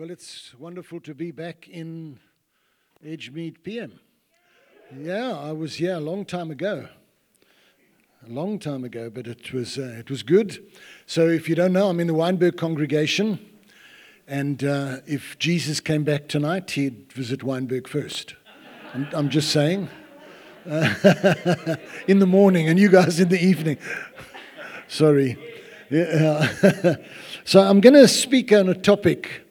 Well, it's wonderful to be back in Edgemead PM. Yeah, I was here a long time ago. A long time ago, but it was, uh, it was good. So, if you don't know, I'm in the Wynberg congregation. And uh, if Jesus came back tonight, he'd visit Wynberg first. I'm, I'm just saying. Uh, in the morning, and you guys in the evening. Sorry. Yeah. so, I'm going to speak on a topic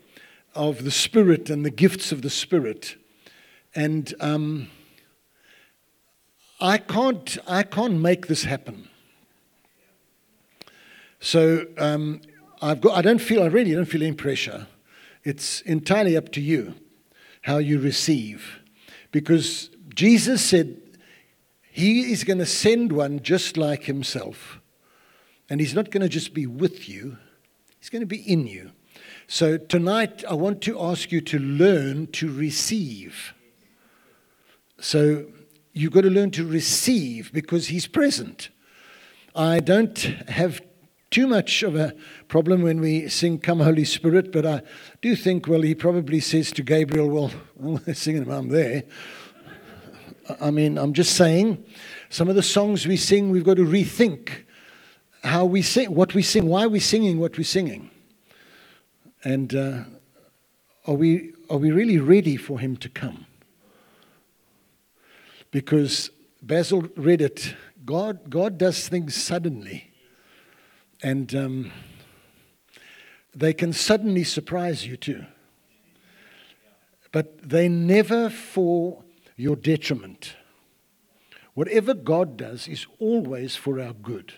of the Spirit and the gifts of the Spirit. And um, I, can't, I can't make this happen. So um, I've got, I don't feel, I really don't feel any pressure. It's entirely up to you how you receive. Because Jesus said he is going to send one just like himself. And he's not going to just be with you, he's going to be in you. So tonight, I want to ask you to learn to receive. So you've got to learn to receive because He's present. I don't have too much of a problem when we sing Come Holy Spirit, but I do think, well, He probably says to Gabriel, Well, singing, I'm there. I mean, I'm just saying, some of the songs we sing, we've got to rethink how we sing, what we sing, why we're singing what we're singing. And uh, are, we, are we really ready for him to come? Because Basil read it God, God does things suddenly. And um, they can suddenly surprise you too. But they never for your detriment. Whatever God does is always for our good.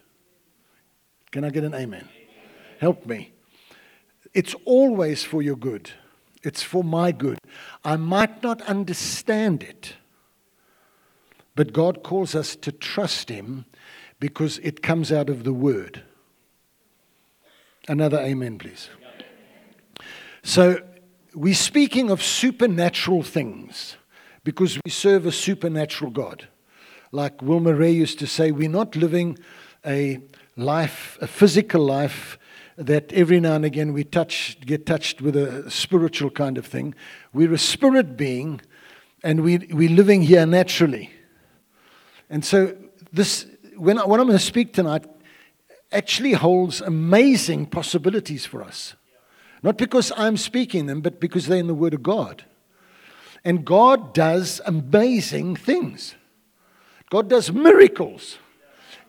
Can I get an amen? Help me. It's always for your good. It's for my good. I might not understand it, but God calls us to trust Him because it comes out of the Word. Another amen, please. So, we're speaking of supernatural things because we serve a supernatural God. Like Wilma Ray used to say, we're not living a life, a physical life that every now and again we touch, get touched with a spiritual kind of thing. We're a spirit being and we, we're living here naturally. And so, this, when I, what I'm going to speak tonight actually holds amazing possibilities for us. Not because I'm speaking them, but because they're in the Word of God. And God does amazing things, God does miracles.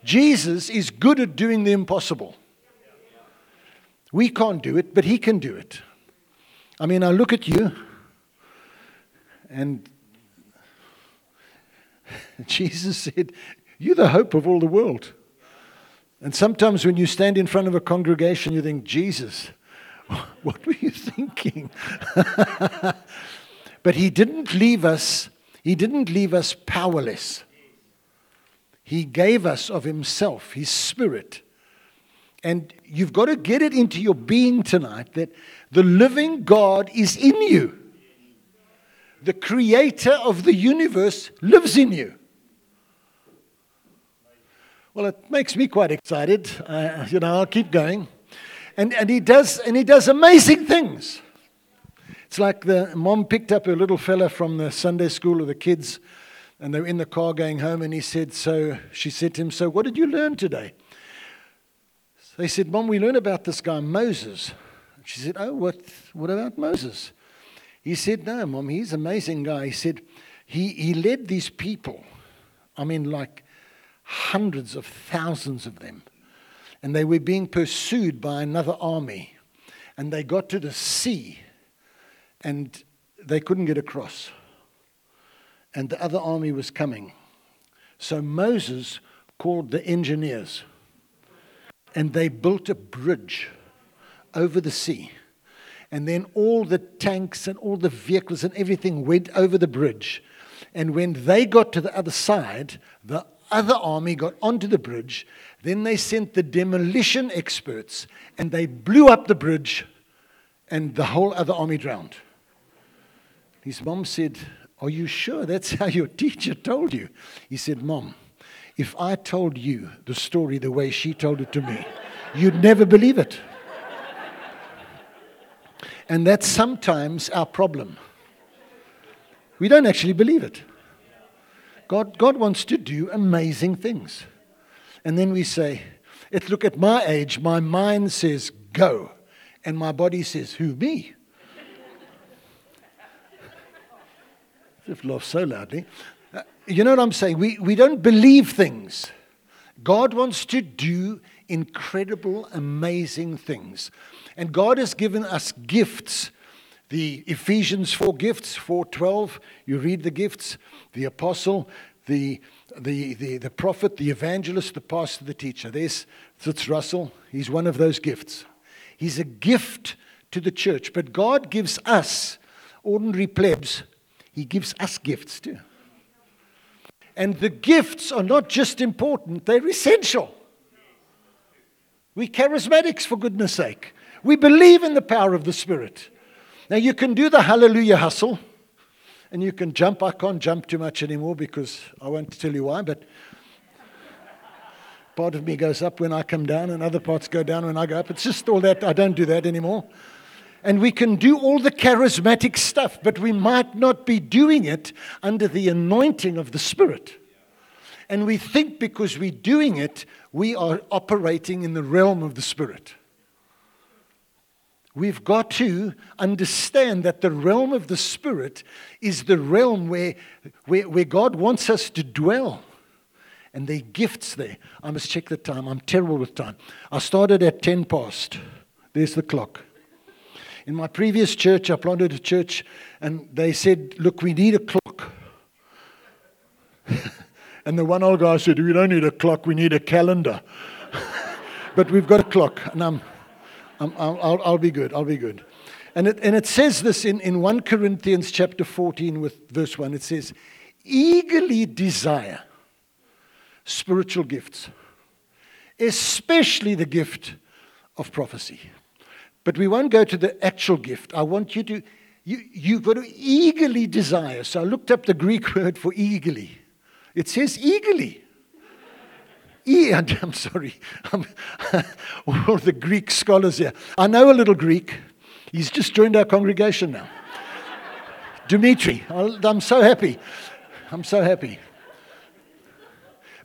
Jesus is good at doing the impossible. We can't do it, but He can do it. I mean, I look at you, and Jesus said, You're the hope of all the world. And sometimes when you stand in front of a congregation, you think, Jesus, what were you thinking? but He didn't leave us, He didn't leave us powerless. He gave us of Himself, His Spirit. And you've got to get it into your being tonight that the living God is in you. The creator of the universe lives in you. Well, it makes me quite excited. You know, I'll keep going. And, and, he does, and he does amazing things. It's like the mom picked up a little fella from the Sunday school of the kids, and they were in the car going home, and he said, So she said to him, So what did you learn today? They said, Mom, we learn about this guy, Moses. She said, Oh, what, what about Moses? He said, No, Mom, he's an amazing guy. He said, he, he led these people, I mean, like hundreds of thousands of them, and they were being pursued by another army. And they got to the sea, and they couldn't get across. And the other army was coming. So Moses called the engineers and they built a bridge over the sea. And then all the tanks and all the vehicles and everything went over the bridge. And when they got to the other side, the other army got onto the bridge. Then they sent the demolition experts and they blew up the bridge, and the whole other army drowned. His mom said, Are you sure that's how your teacher told you? He said, Mom, if I told you the story the way she told it to me, you'd never believe it. And that's sometimes our problem. We don't actually believe it. God, God wants to do amazing things. And then we say, it, look at my age, my mind says, go. And my body says, who, me? You've laughed so loudly. You know what I'm saying? We, we don't believe things. God wants to do incredible, amazing things. And God has given us gifts. The Ephesians 4 gifts, 412, you read the gifts, the apostle, the, the, the, the prophet, the evangelist, the pastor, the teacher. There's Fitz Russell. He's one of those gifts. He's a gift to the church. But God gives us, ordinary plebs, He gives us gifts too. And the gifts are not just important, they're essential. We charismatics, for goodness sake. We believe in the power of the Spirit. Now, you can do the hallelujah hustle, and you can jump. I can't jump too much anymore because I won't tell you why, but part of me goes up when I come down, and other parts go down when I go up. It's just all that. I don't do that anymore. And we can do all the charismatic stuff, but we might not be doing it under the anointing of the Spirit. And we think because we're doing it, we are operating in the realm of the Spirit. We've got to understand that the realm of the Spirit is the realm where, where, where God wants us to dwell. And are gifts there. I must check the time. I'm terrible with time. I started at 10 past. There's the clock. In my previous church, I planted a church, and they said, Look, we need a clock. and the one old guy said, We don't need a clock, we need a calendar. but we've got a clock, and I'm, I'm, I'll, I'll be good, I'll be good. And it, and it says this in, in 1 Corinthians chapter 14 with verse 1. It says, eagerly desire spiritual gifts, especially the gift of prophecy. But we won't go to the actual gift. I want you to, you, you've got to eagerly desire. So I looked up the Greek word for eagerly. It says eagerly. E, I'm sorry, I'm, all the Greek scholars here. I know a little Greek. He's just joined our congregation now. Dimitri, I'm so happy. I'm so happy.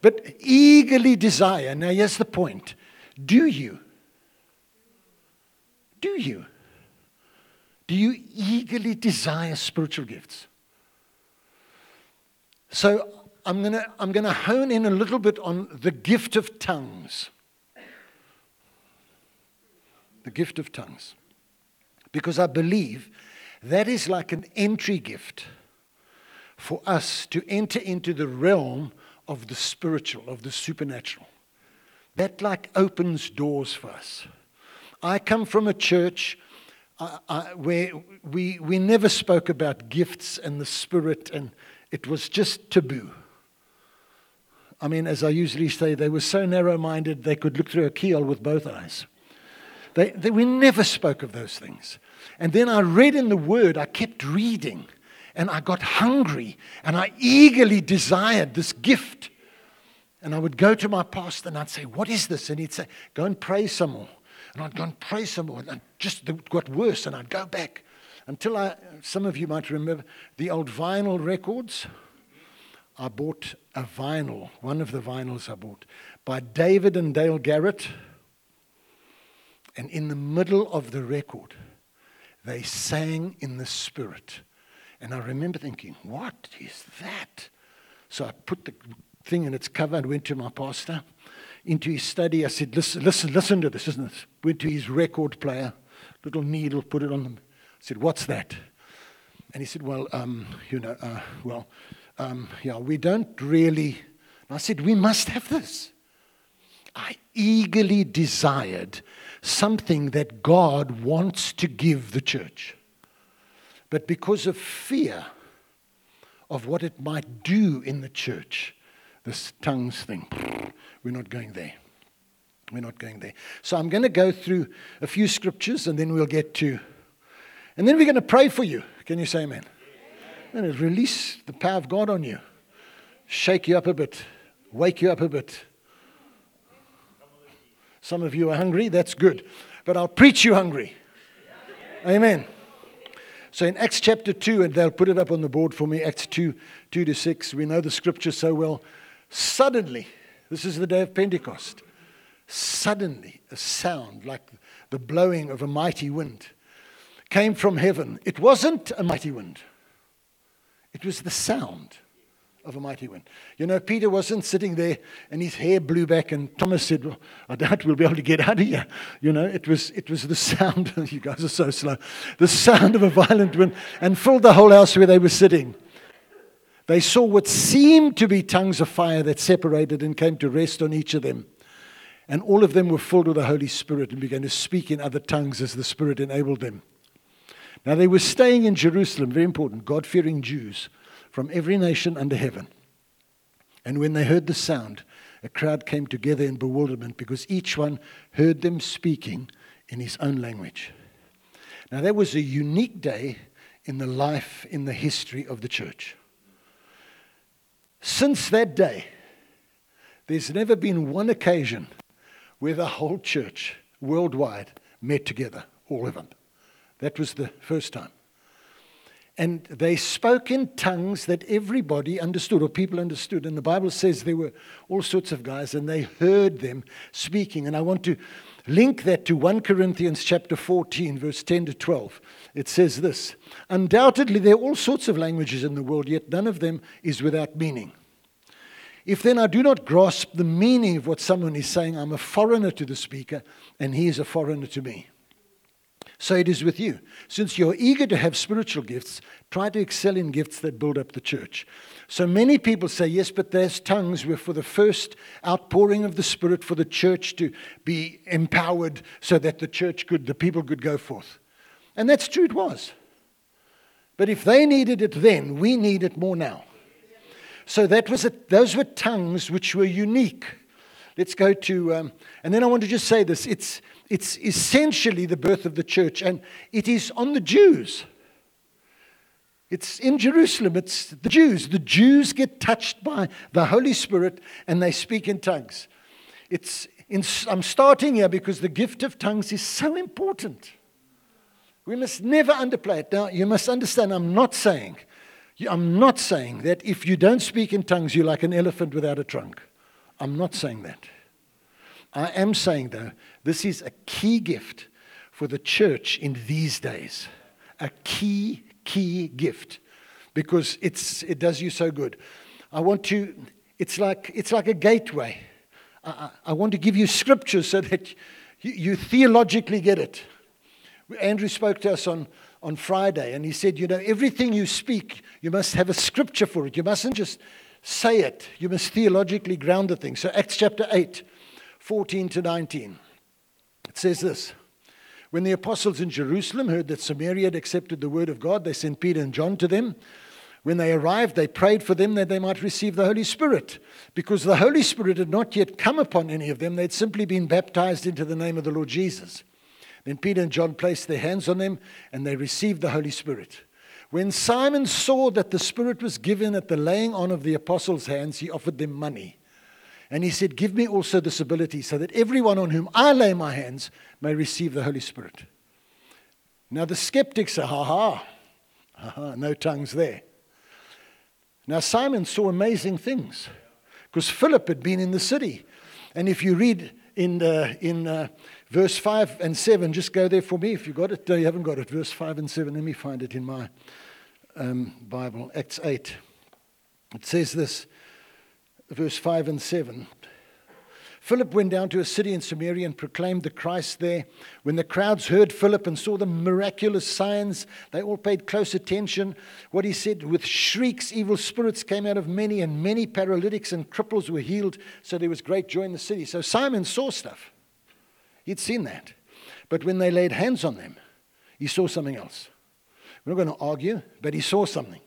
But eagerly desire. Now, here's the point. Do you? Do you? Do you eagerly desire spiritual gifts? So I'm going to I'm going to hone in a little bit on the gift of tongues. The gift of tongues. Because I believe that is like an entry gift for us to enter into the realm of the spiritual, of the supernatural. That like opens doors for us. I come from a church uh, uh, where we, we never spoke about gifts and the Spirit, and it was just taboo. I mean, as I usually say, they were so narrow minded they could look through a keyhole with both eyes. They, they, we never spoke of those things. And then I read in the Word, I kept reading, and I got hungry, and I eagerly desired this gift. And I would go to my pastor and I'd say, What is this? And he'd say, Go and pray some more. And I'd go and pray some more. And just it got worse. And I'd go back until I, some of you might remember the old vinyl records. I bought a vinyl, one of the vinyls I bought, by David and Dale Garratt. And in the middle of the record, they sang in the Spirit. And I remember thinking, what is that? So I put the thing in its cover and went to my pastor into his study. I said, listen, listen, listen to this, isn't it? Went to his record player, little needle, put it on them. I said, what's that? And he said, well, um, you know, uh, well, um, yeah, we don't really. And I said, we must have this. I eagerly desired something that God wants to give the church. But because of fear of what it might do in the church, this tongues thing, we're not going there. We're not going there. So I'm going to go through a few scriptures and then we'll get to, and then we're going to pray for you. Can you say amen? And release the power of God on you, shake you up a bit, wake you up a bit. Some of you are hungry, that's good. But I'll preach you hungry. Amen. So in Acts chapter 2, and they'll put it up on the board for me, Acts 2, 2 to 6, we know the scripture so well. Suddenly, this is the day of Pentecost, suddenly a sound like the blowing of a mighty wind came from heaven. It wasn't a mighty wind, it was the sound of a mighty wind. You know, Peter wasn't sitting there and his hair blew back, and Thomas said, well, I doubt we'll be able to get out of here. You know, it was, it was the sound, you guys are so slow, the sound of a violent wind and filled the whole house where they were sitting. They saw what seemed to be tongues of fire that separated and came to rest on each of them. And all of them were filled with the Holy Spirit and began to speak in other tongues as the Spirit enabled them. Now, they were staying in Jerusalem, very important, God fearing Jews from every nation under heaven. And when they heard the sound, a crowd came together in bewilderment because each one heard them speaking in his own language. Now, that was a unique day in the life, in the history of the church. Since that day, there's never been one occasion where the whole church worldwide met together, all of them. That was the first time. And they spoke in tongues that everybody understood, or people understood. And the Bible says there were all sorts of guys, and they heard them speaking. And I want to link that to 1 Corinthians chapter 14, verse 10 to 12. It says this Undoubtedly, there are all sorts of languages in the world, yet none of them is without meaning. If then I do not grasp the meaning of what someone is saying, I'm a foreigner to the speaker, and he is a foreigner to me. So it is with you. Since you're eager to have spiritual gifts, try to excel in gifts that build up the church. So many people say, yes, but there's tongues were for the first outpouring of the Spirit for the church to be empowered so that the church could, the people could go forth. And that's true, it was. But if they needed it then, we need it more now. So that was a, those were tongues which were unique. Let's go to, um, and then I want to just say this. It's, it's essentially the birth of the church, and it is on the Jews. It's in Jerusalem, it's the Jews. The Jews get touched by the Holy Spirit and they speak in tongues. It's in, I'm starting here because the gift of tongues is so important. We must never underplay it. Now, you must understand, I'm not saying, I'm not saying that if you don't speak in tongues, you're like an elephant without a trunk. I'm not saying that. I am saying, though, this is a key gift for the church in these days. A key, key gift because it's, it does you so good. I want to, it's like, it's like a gateway. I, I want to give you scripture so that you, you theologically get it. Andrew spoke to us on, on Friday and he said, You know, everything you speak, you must have a scripture for it. You mustn't just say it, you must theologically ground the thing. So, Acts chapter 8 14 to 19. It says this When the apostles in Jerusalem heard that Samaria had accepted the word of God, they sent Peter and John to them. When they arrived, they prayed for them that they might receive the Holy Spirit. Because the Holy Spirit had not yet come upon any of them, they'd simply been baptized into the name of the Lord Jesus. Then Peter and John placed their hands on them, and they received the Holy Spirit. When Simon saw that the Spirit was given at the laying on of the apostles' hands, he offered them money and he said, Give me also this ability so that everyone on whom I lay my hands may receive the Holy Spirit. Now the skeptics say, Ha ha, ha, ha no tongues there. Now Simon saw amazing things because Philip had been in the city. And if you read in, uh, in uh, verse 5 and 7, just go there for me if you got it. No, you haven't got it. Verse 5 and 7, let me find it in my um, Bible, Acts 8. It says this verse 5 and 7. Philip went down to a city in Samaria and proclaimed the Christ there. When the crowds heard Philip and saw the miraculous signs, they all paid close attention. What he said, with shrieks, evil spirits came out of many, and many paralytics and cripples were healed. So there was great joy in the city. So Simon saw stuff. He'd seen that. But when they laid hands on them, he saw something else. We're not going to argue, but he saw something.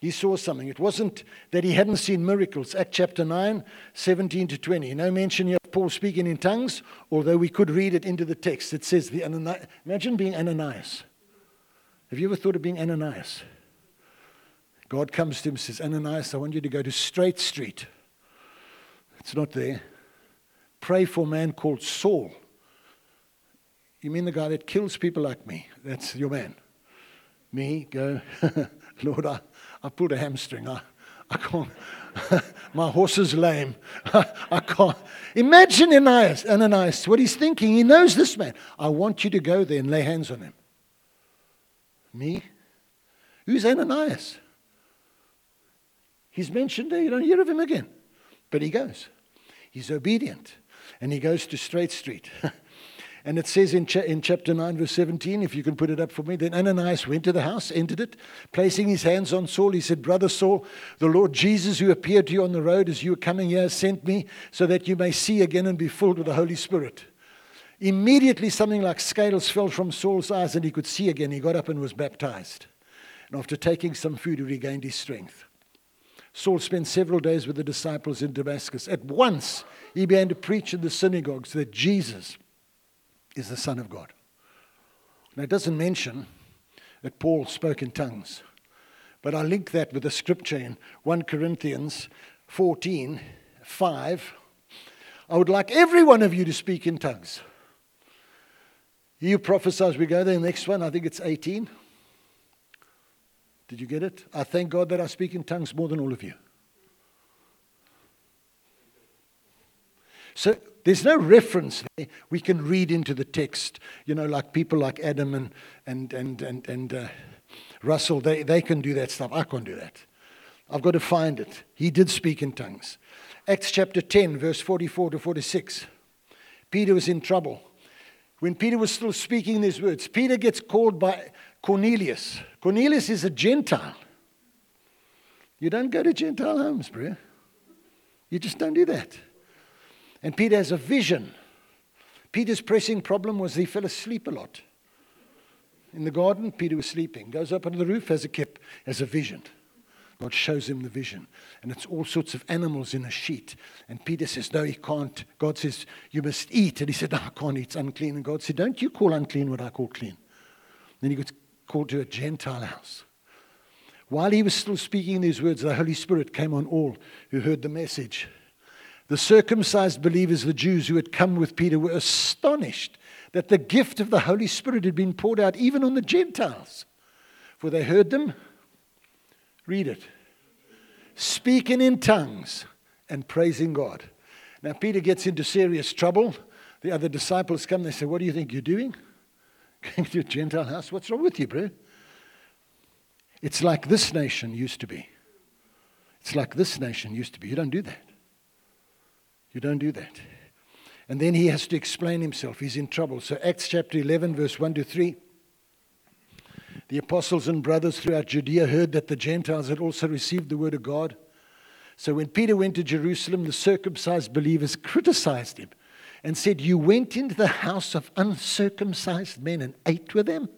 He saw something. It wasn't that he hadn't seen miracles. Act chapter 9, 17 to 20. No mention here of Paul speaking in tongues, although we could read it into the text. It says, the Ananias. imagine being Ananias. Have you ever thought of being Ananias? God comes to him and says, Ananias, I want you to go to Straight Street. It's not there. Pray for a man called Saul. You mean the guy that kills people like me? That's your man. Me, go, Lord, I, I pulled a hamstring. I, I can't. My horse is lame. I can't. Imagine Ananias, Ananias, what he's thinking. He knows this man. I want you to go there and lay hands on him. Me? Who's Ananias? He's mentioned there. You don't hear of him again. But he goes. He's obedient. And he goes to Straight Street. And it says in, cha- in chapter 9, verse 17, if you can put it up for me, then Ananias went to the house, entered it, placing his hands on Saul. He said, Brother Saul, the Lord Jesus, who appeared to you on the road as you were coming here, sent me so that you may see again and be filled with the Holy Spirit. Immediately, something like scales fell from Saul's eyes and he could see again. He got up and was baptized. And after taking some food, he regained his strength. Saul spent several days with the disciples in Damascus. At once, he began to preach in the synagogues that Jesus is the Son of God. Now, it doesn't mention that Paul spoke in tongues, but I link that with the scripture in 1 Corinthians 14 5. I would like every one of you to speak in tongues. You prophesies, we go there. The next one, I think it's 18. Did you get it? I thank God that I speak in tongues more than all of you. So there's no reference there. We can read into the text, you know, like people like Adam and, and, and, and, and uh, Russell, they, they can do that stuff. I can't do that. I've got to find it. He did speak in tongues. Acts chapter 10, verse 44 to 46. Peter was in trouble. When Peter was still speaking these words, Peter gets called by Cornelius. Cornelius is a Gentile. You don't go to Gentile homes, bro. You just don't do that. And Peter has a vision. Peter's pressing problem was he fell asleep a lot. In the garden, Peter was sleeping. Goes up onto the roof, has a kip, has a vision. God shows him the vision. And it's all sorts of animals in a sheet. And Peter says, No, he can't. God says, You must eat. And he said, No, I can't eat. It's unclean. And God said, Don't you call unclean what I call clean. Then he gets called to a Gentile house. While he was still speaking these words, the Holy Spirit came on all who heard the message. The circumcised believers, the Jews who had come with Peter, were astonished that the gift of the Holy Spirit had been poured out even on the Gentiles. For they heard them, read it, speaking in tongues and praising God. Now, Peter gets into serious trouble. The other disciples come, they say, What do you think you're doing? Going to a Gentile house? What's wrong with you, bro? It's like this nation used to be. It's like this nation used to be. You don't do that. You don't do that. And then he has to explain himself. He's in trouble. So, Acts chapter 11, verse 1 to 3. The apostles and brothers throughout Judea heard that the Gentiles had also received the word of God. So, when Peter went to Jerusalem, the circumcised believers criticized him and said, You went into the house of uncircumcised men and ate with them?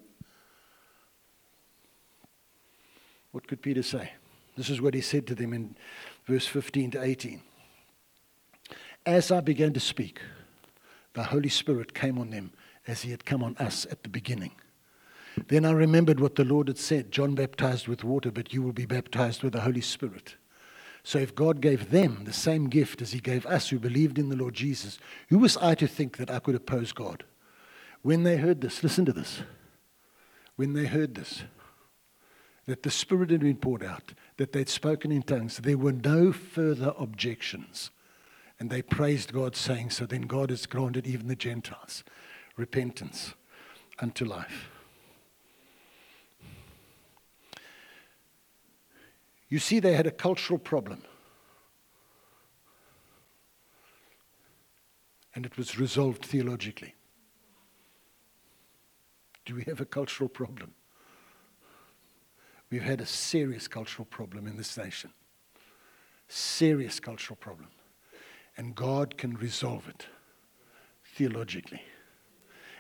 What could Peter say? This is what he said to them in verse 15 to 18. As I began to speak, the Holy Spirit came on them as he had come on us at the beginning. Then I remembered what the Lord had said John baptized with water, but you will be baptized with the Holy Spirit. So if God gave them the same gift as he gave us who believed in the Lord Jesus, who was I to think that I could oppose God? When they heard this, listen to this. When they heard this, that the Spirit had been poured out, that they'd spoken in tongues, there were no further objections. And they praised God, saying, So then God has granted even the Gentiles repentance unto life. You see, they had a cultural problem. And it was resolved theologically. Do we have a cultural problem? We've had a serious cultural problem in this nation. Serious cultural problem. And God can resolve it theologically.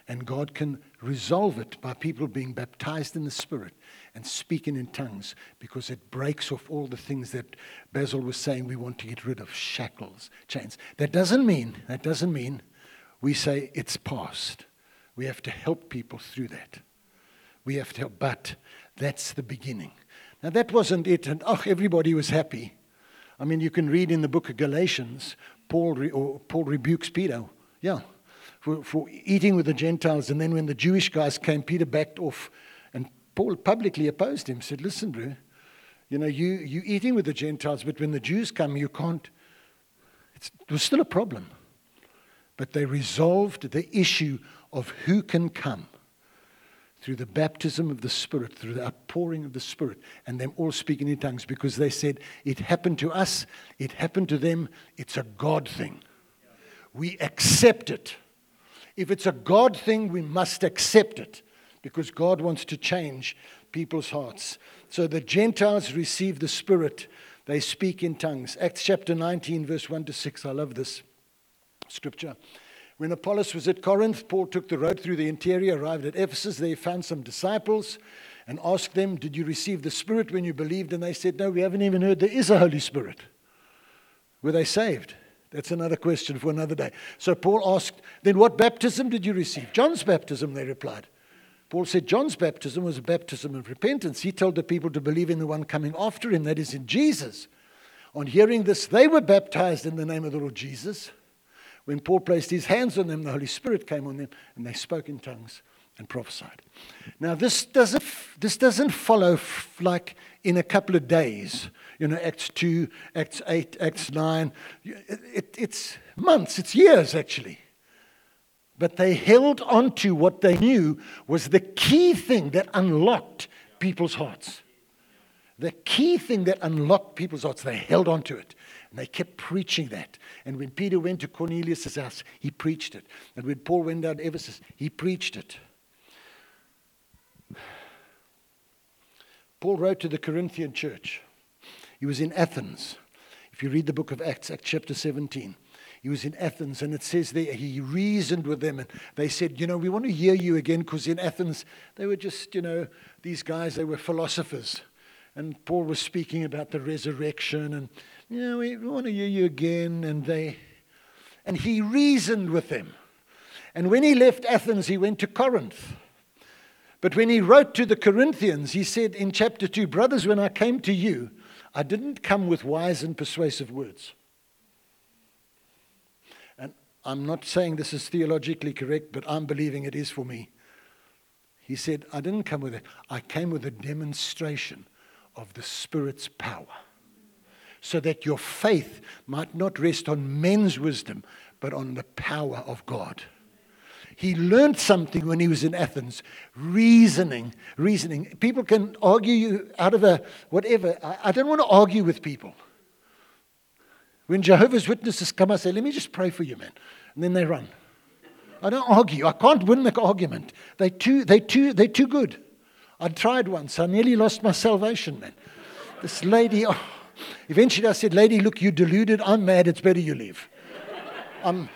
And God can resolve it by people being baptized in the Spirit and speaking in tongues because it breaks off all the things that Basil was saying we want to get rid of shackles, chains. That doesn't mean, that doesn't mean we say it's past. We have to help people through that. We have to help, but that's the beginning. Now, that wasn't it, and oh, everybody was happy. I mean, you can read in the book of Galatians Paul, re, Paul rebukes Peter. Yeah. for, for eating with the Gentiles. And then when the Jewish guys came, Peter backed off and Paul publicly opposed him, said, Listen, bro, you know, you, you eating with the Gentiles, but when the Jews come, you can't. It's, it was still a problem. But they resolved the issue of who can come through the baptism of the Spirit, through the outpouring of the Spirit, and them all speaking in tongues because they said, It happened to us, it happened to them, it's a God thing. We accept it. If it's a God thing, we must accept it because God wants to change people's hearts. So the Gentiles receive the Spirit, they speak in tongues. Acts chapter 19, verse 1 to 6. I love this scripture. When Apollos was at Corinth, Paul took the road through the interior, arrived at Ephesus. They found some disciples and asked them, Did you receive the Spirit when you believed? And they said, No, we haven't even heard there is a Holy Spirit. Were they saved? That's another question for another day. So Paul asked, Then what baptism did you receive? John's baptism, they replied. Paul said John's baptism was a baptism of repentance. He told the people to believe in the one coming after him, that is, in Jesus. On hearing this, they were baptized in the name of the Lord Jesus. When Paul placed his hands on them, the Holy Spirit came on them, and they spoke in tongues and prophesied. Now, this doesn't, this doesn't follow f- like in a couple of days. You know, Acts 2, Acts 8, Acts 9. It, it, it's months, it's years actually. But they held on to what they knew was the key thing that unlocked people's hearts. The key thing that unlocked people's hearts, they held on to it. And they kept preaching that. And when Peter went to Cornelius' house, he preached it. And when Paul went down to Ephesus, he preached it. Paul wrote to the Corinthian church. He was in Athens. If you read the book of Acts, Acts chapter 17, he was in Athens, and it says there he reasoned with them, and they said, You know, we want to hear you again, because in Athens, they were just, you know, these guys, they were philosophers. And Paul was speaking about the resurrection, and you know, we want to hear you again. And they, and he reasoned with them. And when he left Athens, he went to Corinth. But when he wrote to the Corinthians, he said in chapter 2, Brothers, when I came to you, I didn't come with wise and persuasive words. And I'm not saying this is theologically correct, but I'm believing it is for me. He said, I didn't come with it, I came with a demonstration of the Spirit's power so that your faith might not rest on men's wisdom, but on the power of God. He learned something when he was in Athens, reasoning, reasoning. People can argue you out of a whatever. I, I don't want to argue with people. When Jehovah's Witnesses come, I say, let me just pray for you, man. And then they run. I don't argue. I can't win the argument. They too, they too, they're too good. I tried once. I nearly lost my salvation, man. This lady, oh, Eventually I said, Lady, look, you're deluded. I'm mad. It's better you leave. Um,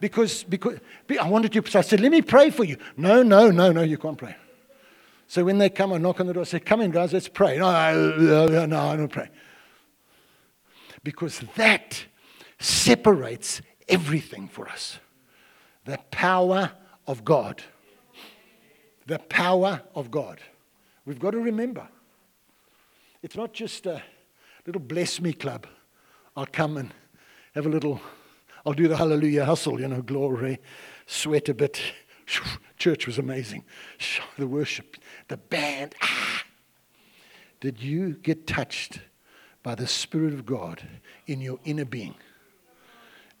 because, because I wanted to, so I said, let me pray for you. No, no, no, no, you can't pray. So when they come, I knock on the door, I say, come in, guys, let's pray. No, no, no, I don't pray. Because that separates everything for us. The power of God. The power of God. We've got to remember. It's not just a, little bless me club. I'll come and have a little, I'll do the hallelujah hustle, you know, glory, sweat a bit. Church was amazing. The worship, the band. Ah. Did you get touched by the Spirit of God in your inner being?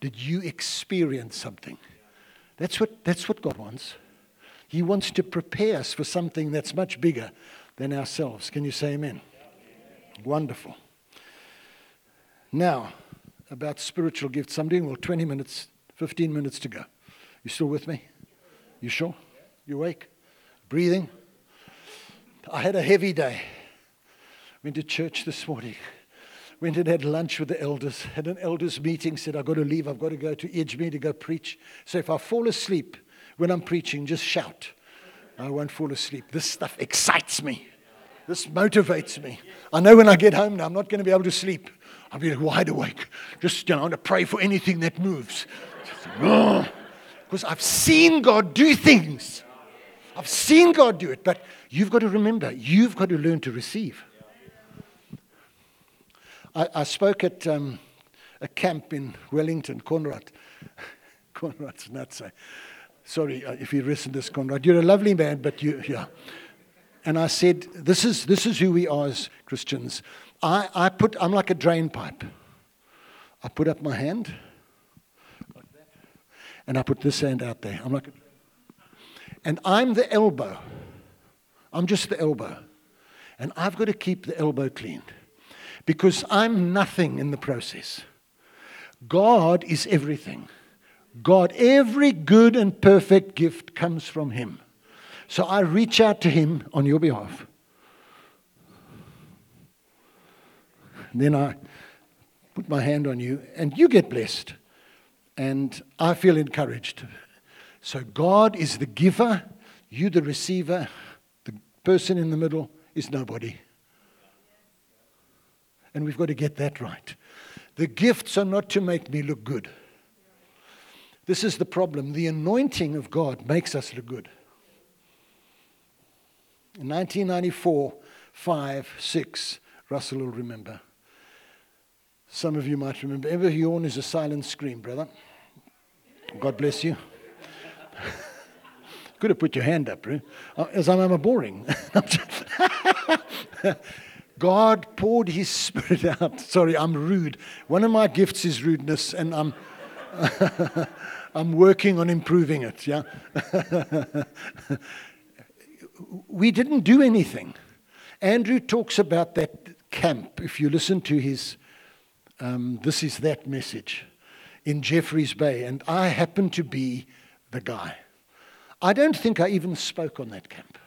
Did you experience something? That's what, that's what God wants. He wants to prepare us for something that's much bigger than ourselves. Can you say amen? Wonderful. Now, about spiritual gifts. I'm doing well 20 minutes, 15 minutes to go. You still with me? You sure? You awake? Breathing? I had a heavy day. Went to church this morning. Went and had lunch with the elders. Had an elders meeting. Said, I've got to leave. I've got to go to Edgemead to go preach. So if I fall asleep when I'm preaching, just shout. I won't fall asleep. This stuff excites me. This motivates me. I know when I get home now, I'm not going to be able to sleep. I'll be wide awake, just you know, to pray for anything that moves. Because I've seen God do things. I've seen God do it, but you've got to remember, you've got to learn to receive. I, I spoke at um, a camp in Wellington, Conrad. Conrad's nuts. Sorry uh, if you listen to this, Conrad. You're a lovely man, but you, yeah. And I said, this is, this is who we are as Christians. I, I put, I'm like a drain pipe. I put up my hand, and I put this hand out there. I'm like, and I'm the elbow. I'm just the elbow. And I've got to keep the elbow clean because I'm nothing in the process. God is everything. God, every good and perfect gift comes from Him. So I reach out to Him on your behalf. Then I put my hand on you, and you get blessed. And I feel encouraged. So God is the giver, you the receiver, the person in the middle is nobody. And we've got to get that right. The gifts are not to make me look good. This is the problem. The anointing of God makes us look good. In 1994, 5, 6, Russell will remember. Some of you might remember. Ever yawn is a silent scream, brother. God bless you. Could have put your hand up, bro. Uh, as I'm, I'm boring. God poured his spirit out. Sorry, I'm rude. One of my gifts is rudeness, and I'm. I'm working on improving it, yeah? we didn't do anything. Andrew talks about that camp, if you listen to his um, This Is That message in Jeffreys Bay, and I happen to be the guy. I don't think I even spoke on that camp.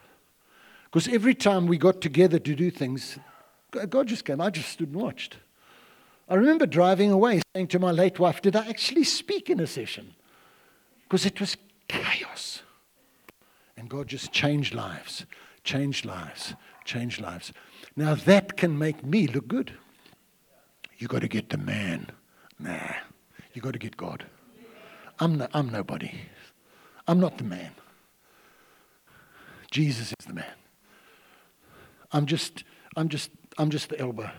Because every time we got together to do things, God just came. I just stood and watched. I remember driving away saying to my late wife, Did I actually speak in a session? Because it was chaos. And God just changed lives, changed lives, changed lives. Now that can make me look good. You got to get the man. Nah, you got to get God. I'm, no, I'm nobody. I'm not the man. Jesus is the man. I'm just, I'm just, I'm just the elbow.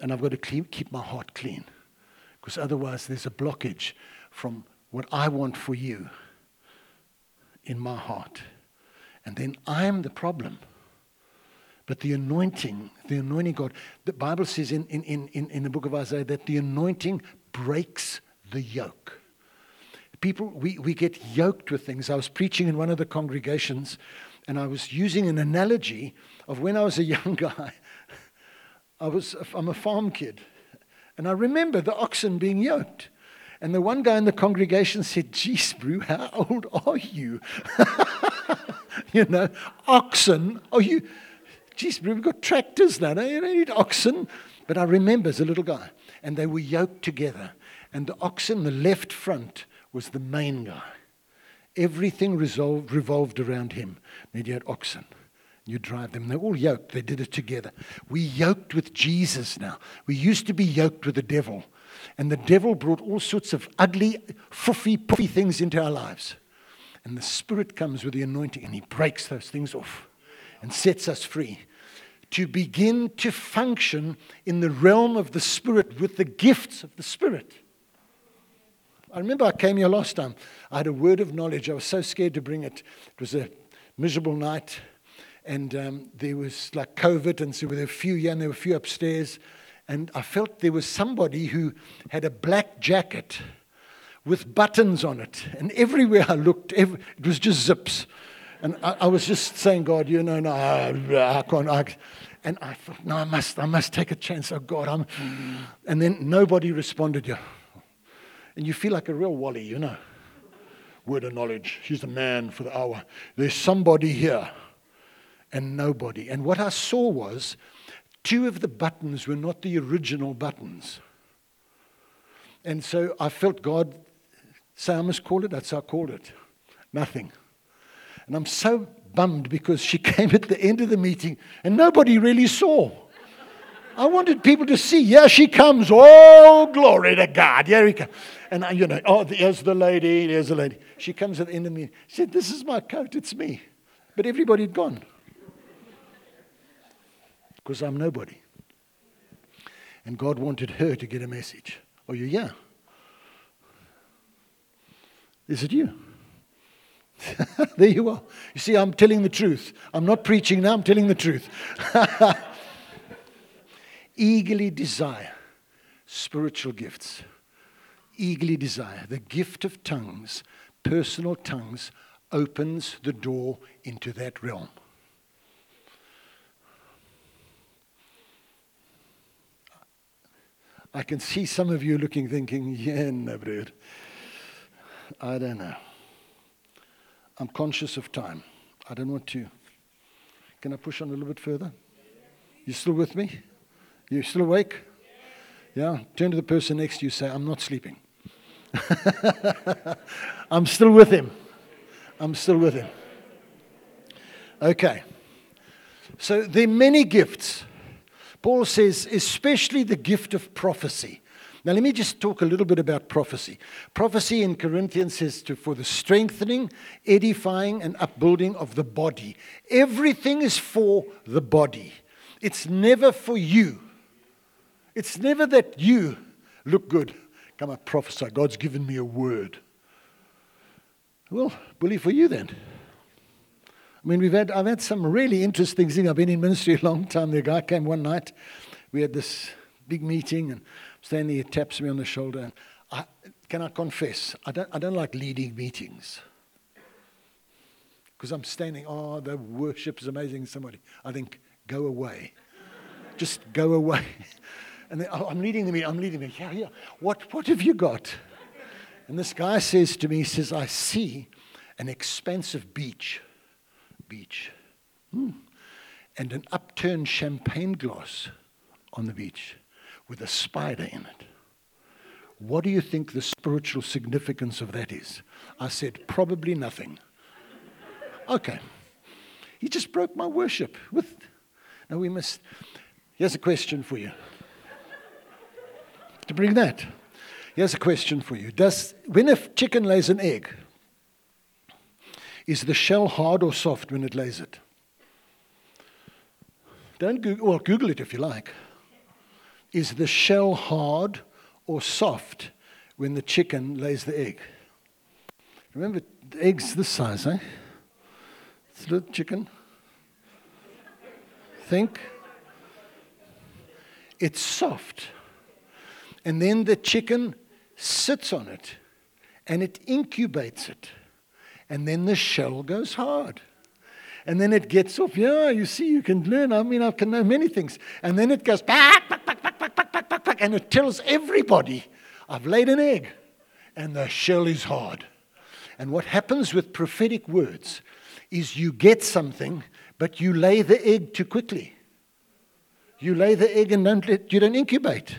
And I've got to clean, keep my heart clean. Because otherwise there's a blockage from what I want for you in my heart. And then I'm the problem. But the anointing, the anointing God, the Bible says in, in, in, in the book of Isaiah that the anointing breaks the yoke. People, we, we get yoked with things. I was preaching in one of the congregations and I was using an analogy of when I was a young guy. I was, I'm a farm kid. And I remember the oxen being yoked. And the one guy in the congregation said, Geez, Brew, how old are you? you know, oxen. are you, geez, Brew, we've got tractors now. No, you don't need oxen. But I remember as a little guy, and they were yoked together. And the oxen, the left front, was the main guy. Everything resolved, revolved around him. Then you had oxen. You drive them. They're all yoked. They did it together. We yoked with Jesus now. We used to be yoked with the devil. And the devil brought all sorts of ugly, fuffy, puffy things into our lives. And the Spirit comes with the anointing and he breaks those things off and sets us free to begin to function in the realm of the Spirit with the gifts of the Spirit. I remember I came here last time. I had a word of knowledge. I was so scared to bring it. It was a miserable night, and um, there was like COVID, and so there were a few here and there were a few upstairs and I felt there was somebody who had a black jacket with buttons on it. And everywhere I looked, every, it was just zips. And I, I, was just saying, God, you know, no, I can't. I, and I thought, no, I must, I must take a chance. Oh, God, I'm. And then nobody responded. You. And you feel like a real wally, you know. Word of knowledge. He's the man for the hour. There's somebody here. And nobody. And what I saw was Two of the buttons were not the original buttons. And so I felt God say, I must call it. That's how I called it. Nothing. And I'm so bummed because she came at the end of the meeting and nobody really saw. I wanted people to see, yeah, she comes. Oh, glory to God. Here he comes. And, you know, oh, there's the lady, there's the lady. She comes at the end of the meeting. She said, This is my coat, it's me. But everybody had gone because I'm nobody. And God wanted her to get a message. Are you yeah? Is it you? there you are. You see, I'm telling the truth. I'm not preaching now, I'm telling the truth. Eagerly desire spiritual gifts. Eagerly desire. The gift of tongues, personal tongues, opens the door into that realm. I can see some of you looking, thinking, yeah, no, dude. I don't know. I'm conscious of time. I don't want to. Can I push on a little bit further? You still with me? You still awake? Yeah? Turn to the person next to you, say, I'm not sleeping. I'm still with him. I'm still with him. Okay. So there are many gifts. Paul says, especially the gift of prophecy. Now, let me just talk a little bit about prophecy. Prophecy in Corinthians says to, for the strengthening, edifying, and upbuilding of the body. Everything is for the body, it's never for you. It's never that you look good. Come on, prophesy. God's given me a word. Well, bully for you then. I mean, we've had, I've had some really interesting things. I've been in ministry a long time. The guy came one night. We had this big meeting, and standing here taps me on the shoulder. I, can I confess? I don't, I don't like leading meetings. Because I'm standing, oh, the worship is amazing. Somebody, I think, go away. Just go away. And then, oh, I'm leading the meeting. I'm leading the meeting. Yeah, yeah. What, what have you got? And this guy says to me, he says, I see an expansive beach. Beach. Hmm. And an upturned champagne glass on the beach with a spider in it. What do you think the spiritual significance of that is? I said, probably nothing. Okay. He just broke my worship with. Now we must. Here's a question for you. to bring that. Here's a question for you. Does when a chicken lays an egg, is the shell hard or soft when it lays it? Don't Google, well, Google it if you like. Is the shell hard or soft when the chicken lays the egg? Remember, the egg's this size, eh? It's a little chicken. Think. It's soft. And then the chicken sits on it and it incubates it. And then the shell goes hard. And then it gets off. Yeah, you see, you can learn. I mean, I can know many things. And then it goes back, back, back, back, back, back, back, back, back, and it tells everybody, I've laid an egg, and the shell is hard. And what happens with prophetic words is you get something, but you lay the egg too quickly. You lay the egg and don't let, you don't incubate.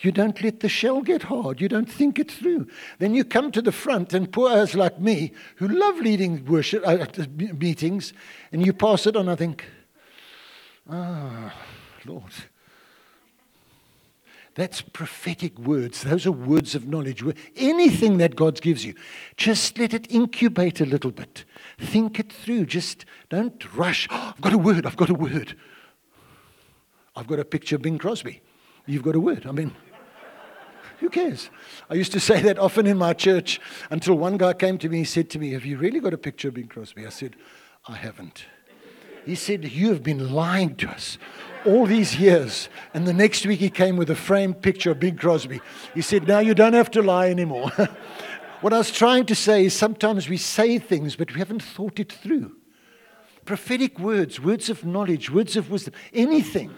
You don't let the shell get hard. You don't think it through. Then you come to the front, and poor us like me, who love leading worship uh, uh meetings, and you pass it on. I think, ah, Lord. That's prophetic words. Those are words of knowledge. Anything that God gives you, just let it incubate a little bit. Think it through. Just don't rush. Oh, I've got a word. I've got a word. I've got a picture of Bing Crosby. You've got a word. I mean, who cares? I used to say that often in my church until one guy came to me and said to me, Have you really got a picture of Bing Crosby? I said, I haven't. He said, You have been lying to us all these years. And the next week he came with a framed picture of Bing Crosby. He said, Now you don't have to lie anymore. what I was trying to say is sometimes we say things, but we haven't thought it through. Prophetic words, words of knowledge, words of wisdom, anything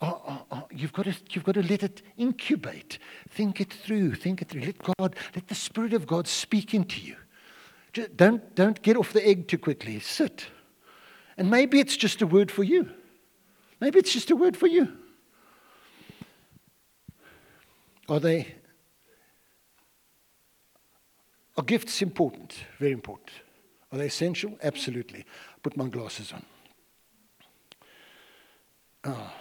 Oh, oh, oh, you've, got to, you've got to let it incubate. Think it through. Think it through. Let God, let the Spirit of God speak into you. Just don't, don't get off the egg too quickly. Sit. And maybe it's just a word for you. Maybe it's just a word for you. Are they are gifts important? Very important. Are they essential? Absolutely. Put my glasses on. Oh.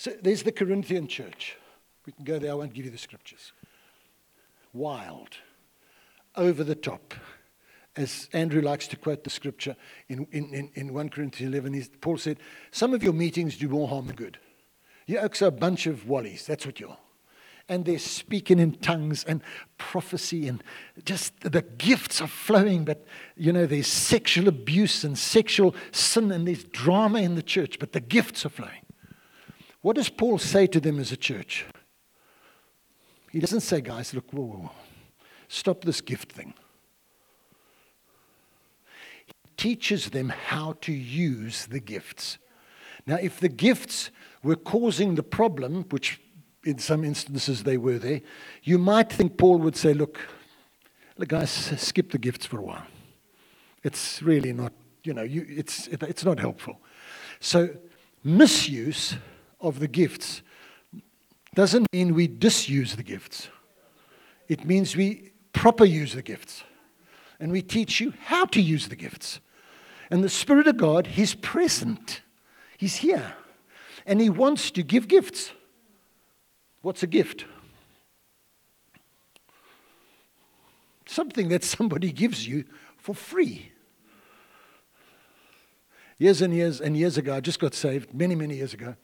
So there's the Corinthian church. We can go there, I won't give you the scriptures. Wild, over the top. As Andrew likes to quote the scripture in, in, in 1 Corinthians 11, Paul said, Some of your meetings do more harm than good. You oaks are a bunch of wallies, that's what you are. and they're speaking in tongues and prophecy and just the gifts are flowing. But, you know, there's sexual abuse and sexual sin and there's drama in the church, but the gifts are flowing. What does Paul say to them as a church? He doesn't say, guys, look, whoa, whoa, stop this gift thing. He teaches them how to use the gifts. Now, if the gifts were causing the problem, which in some instances they were there, you might think Paul would say, Look, look guys, skip the gifts for a while. It's really not, you know, you, it's, it, it's not helpful. So, misuse of the gifts doesn't mean we disuse the gifts, it means we proper use the gifts. And we teach you how to use the gifts. And the Spirit of God, He's present, He's here, and He wants to give gifts. What's a gift? Something that somebody gives you for free. Years and years and years ago, I just got saved, many, many years ago.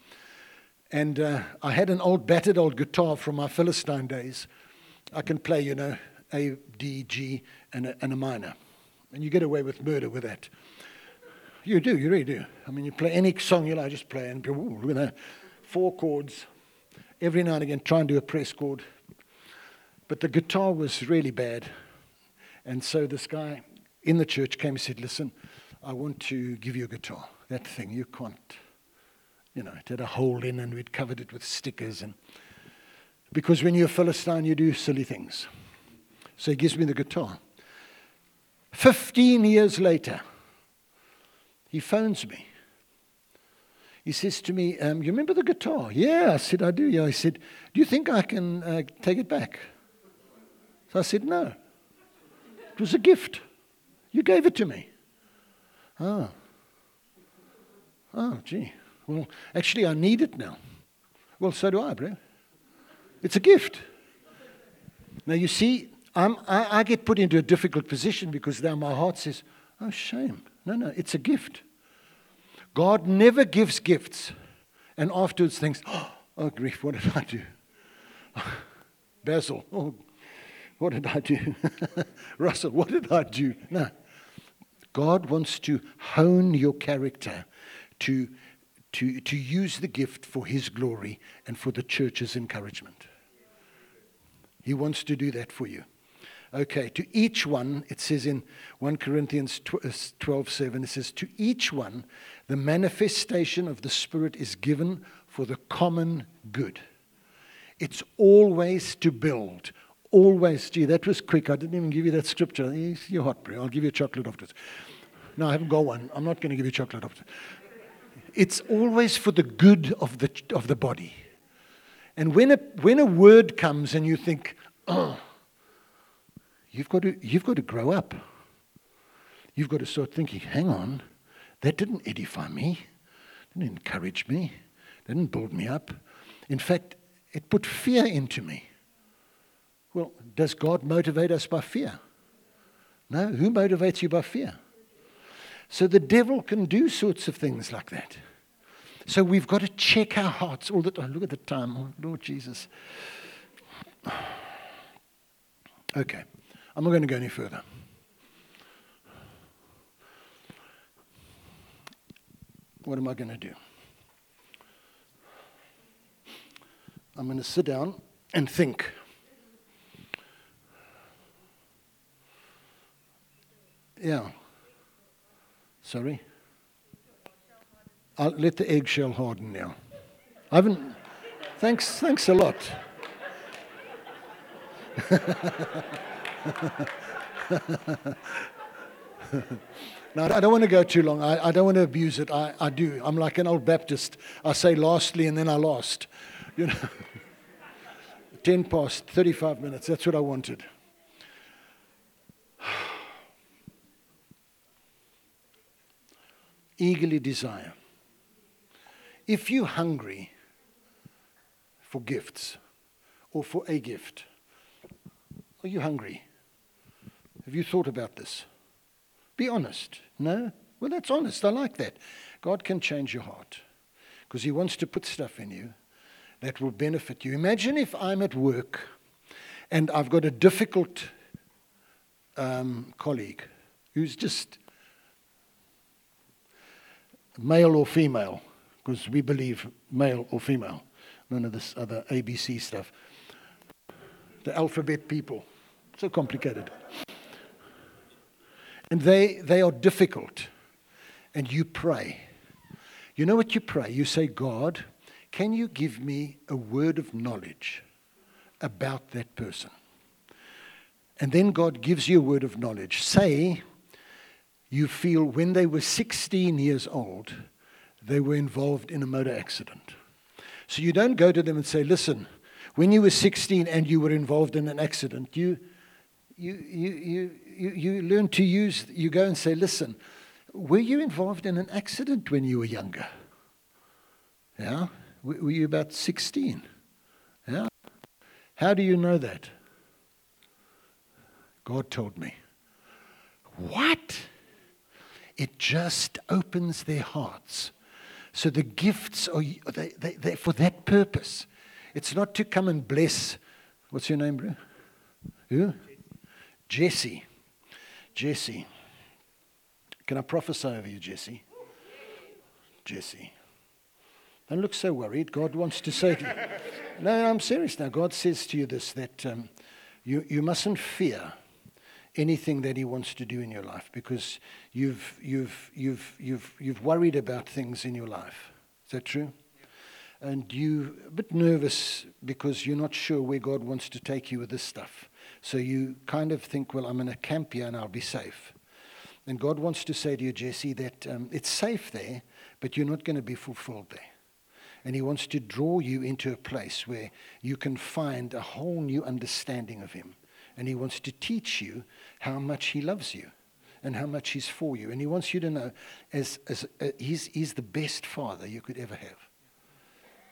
And uh, I had an old, battered old guitar from my Philistine days. I can play, you know, A, D, G, and a, and a minor. And you get away with murder with that. You do, you really do. I mean, you play any song you like, just play, and know, four chords, every now and again try and do a press chord. But the guitar was really bad. And so this guy in the church came and said, Listen, I want to give you a guitar. That thing, you can't. You know, it had a hole in and we'd covered it with stickers. And because when you're a Philistine, you do silly things. So he gives me the guitar. 15 years later, he phones me he says to me, um, You remember the guitar? Yeah. I said, I do. Yeah. He said, Do you think I can uh, take it back? So I said, No. It was a gift. You gave it to me. Oh. Oh, gee. Well, actually, I need it now. Well, so do I, bro. It's a gift. Now, you see, I, I get put into a difficult position because now my heart says, Oh, shame. No, no, it's a gift. God never gives gifts and afterwards thinks, oh, oh grief, what did I do? Basil, oh, what did I do? Russell, what did I do? No. God wants to hone your character to, to, to use the gift for His glory and for the church's encouragement. He wants to do that for you. Okay, to each one, it says in 1 Corinthians uh, 12 7, it says, To each one, the manifestation of the Spirit is given for the common good. It's always to build. Always. Gee, that was quick. I didn't even give you that scripture. You're hot, bro. I'll give you a chocolate afterwards. No, I haven't got one. I'm not going to give you chocolate afterwards. It's always for the good of the, of the body. And when a, when a word comes and you think, oh, you've got, to, you've got to grow up. You've got to start thinking, hang on, that didn't edify me, didn't encourage me, didn't build me up. In fact, it put fear into me. Well, does God motivate us by fear? No. Who motivates you by fear? So the devil can do sorts of things like that. So we've got to check our hearts all the time. Look at the time. Oh, Lord Jesus. Okay. I'm not going to go any further. What am I going to do? I'm going to sit down and think. Yeah. Sorry? I'll let the eggshell harden now. I haven't. Thanks, thanks a lot. now, I don't want to go too long. I, I don't want to abuse it. I, I do. I'm like an old Baptist. I say lastly and then I lost. You know, 10 past, 35 minutes. That's what I wanted. Eagerly desire. If you're hungry for gifts or for a gift, are you hungry? Have you thought about this? Be honest. No? Well, that's honest. I like that. God can change your heart because He wants to put stuff in you that will benefit you. Imagine if I'm at work and I've got a difficult um, colleague who's just male or female, because we believe male or female, none of this other ABC stuff. The alphabet people, so complicated. And they, they are difficult. And you pray. You know what you pray? You say, God, can you give me a word of knowledge about that person? And then God gives you a word of knowledge. Say, you feel when they were 16 years old, they were involved in a motor accident. So you don't go to them and say, listen, when you were 16 and you were involved in an accident, you, you, you, you, you, you learn to use, you go and say, listen, were you involved in an accident when you were younger? Yeah? Were you about 16? Yeah? How do you know that? God told me. What? It just opens their hearts. So the gifts are they, they, they, for that purpose. It's not to come and bless. What's your name, bro? Who? Jesse. Jesse. Can I prophesy over you, Jesse? Jesse. Don't look so worried. God wants to say to you. No, I'm serious now. God says to you this that um, you, you mustn't fear anything that He wants to do in your life because you've, you've, you've, you've, you've worried about things in your life. Is that true? And you're a bit nervous because you're not sure where God wants to take you with this stuff. So you kind of think, well, I'm in a camp here and I'll be safe. And God wants to say to you, Jesse, that um, it's safe there, but you're not going to be fulfilled there. And He wants to draw you into a place where you can find a whole new understanding of Him. And He wants to teach you how much He loves you and how much He's for you. And He wants you to know as, as, uh, he's, he's the best Father you could ever have.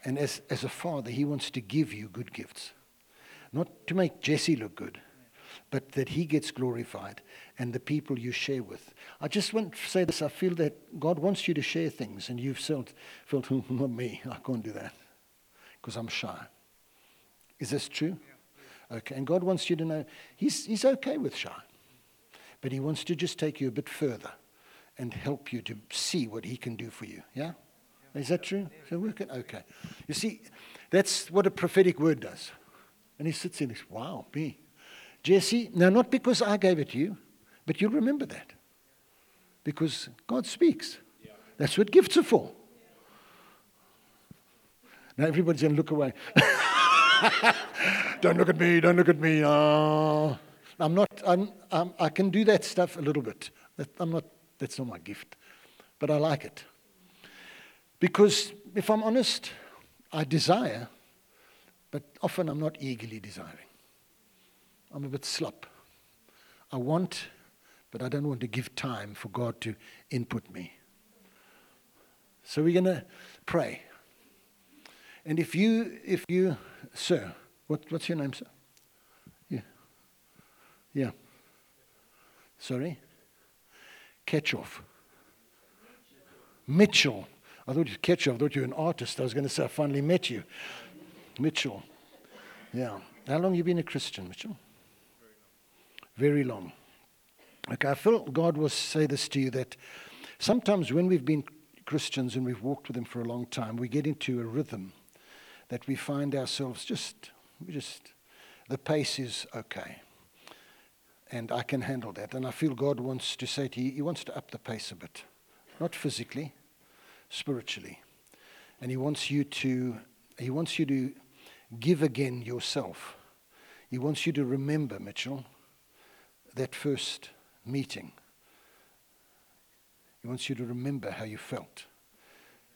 And as, as a Father, He wants to give you good gifts. Not to make Jesse look good, but that He gets glorified and the people you share with. I just want to say this. I feel that God wants you to share things, and you've felt, felt not me. I can't do that because I'm shy. Is this true? Okay. And God wants you to know He's, he's okay with shy, but He wants to just take you a bit further and help you to see what He can do for you. Yeah? Is that true? So working? Okay. You see, that's what a prophetic word does. And he sits in, says, wow, me. Jesse, now not because I gave it to you, but you'll remember that. Because God speaks. That's what gifts are for. Now everybody's going to look away. don't look at me, don't look at me. Uh, I'm not, I'm, I'm, i can do that stuff a little bit. That, I'm not, that's not my gift. But I like it. Because if I'm honest, I desire, but often I'm not eagerly desiring. I'm a bit slop. I want, but I don't want to give time for God to input me. So we're going to pray. And if you, if you, sir, what, what's your name, sir? Yeah. Yeah. Sorry? Ketchoff. Mitchell. I thought you Ketchup. I thought you were an artist. I was going to say, I finally met you. Mitchell. Yeah. How long have you been a Christian, Mitchell? very long. Okay, I feel God will say this to you that sometimes when we've been Christians and we've walked with Him for a long time, we get into a rhythm that we find ourselves just, we just, the pace is okay. And I can handle that. And I feel God wants to say to you, He wants to up the pace a bit. Not physically, spiritually. And He wants you to, He wants you to give again yourself. He wants you to remember, Mitchell, that first meeting. He wants you to remember how you felt.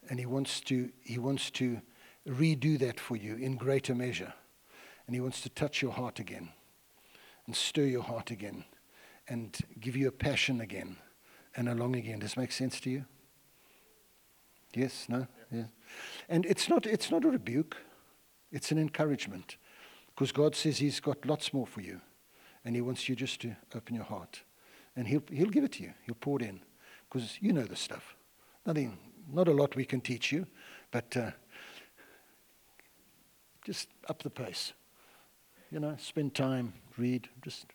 And he wants to, he wants to redo that for you in greater measure. And he wants to touch your heart again and stir your heart again and give you a passion again and a long again. Does this make sense to you? Yes? No? Yeah. yeah. And it's not, it's not a rebuke, it's an encouragement because God says He's got lots more for you. And He wants you just to open your heart. And He'll, he'll give it to you. He'll pour it in. Because you know the stuff. Nothing, not a lot we can teach you, but uh, Just up the pace. You know, spend time, read, just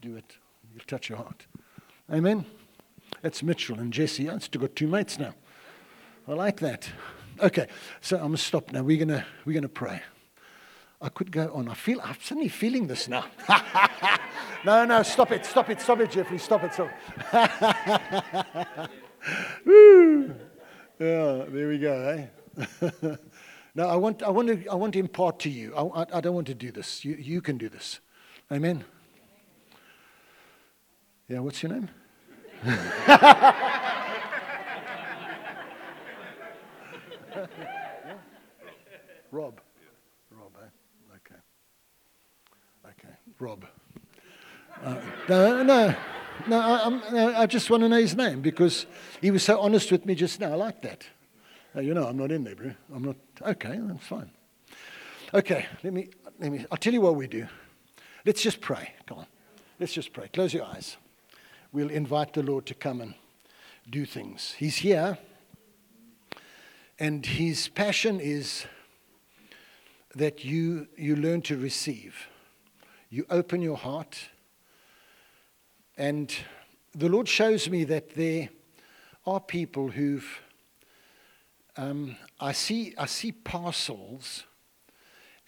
do it. You'll touch your heart. Amen. That's Mitchell and Jesse. I've still got two mates now. I like that. Okay, so I'm gonna stop now. We're gonna we're gonna pray. I could go on. I feel I'm suddenly feeling this now. no, no, stop it, stop it, stop it, Jeffrey, stop it, stop. Woo! Yeah, there we go. Eh? no, I want, I want to, I want to impart to you. I, I, I don't want to do this. You, you can do this. Amen. Yeah, what's your name? Rob. Rob, eh? Okay. Okay, Rob. Uh, no, no, no I, no, I just want to know his name because he was so honest with me just now. I like that. Uh, you know, I'm not in there, bro. I'm not. Okay, that's fine. Okay, let me, let me, I'll tell you what we do. Let's just pray. Come on. Let's just pray. Close your eyes. We'll invite the Lord to come and do things. He's here, and his passion is that you, you learn to receive. You open your heart, and the Lord shows me that there are people who've, um, I, see, I see parcels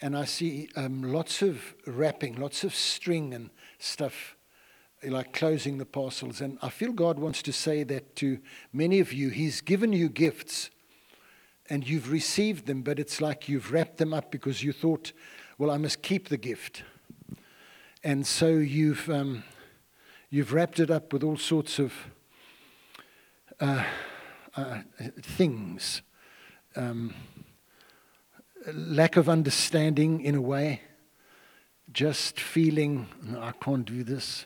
and I see um, lots of wrapping, lots of string and stuff, like closing the parcels. And I feel God wants to say that to many of you. He's given you gifts and you've received them, but it's like you've wrapped them up because you thought, well, I must keep the gift. And so you've, um, you've wrapped it up with all sorts of uh, uh, things. Um, lack of understanding in a way, just feeling, I can't do this,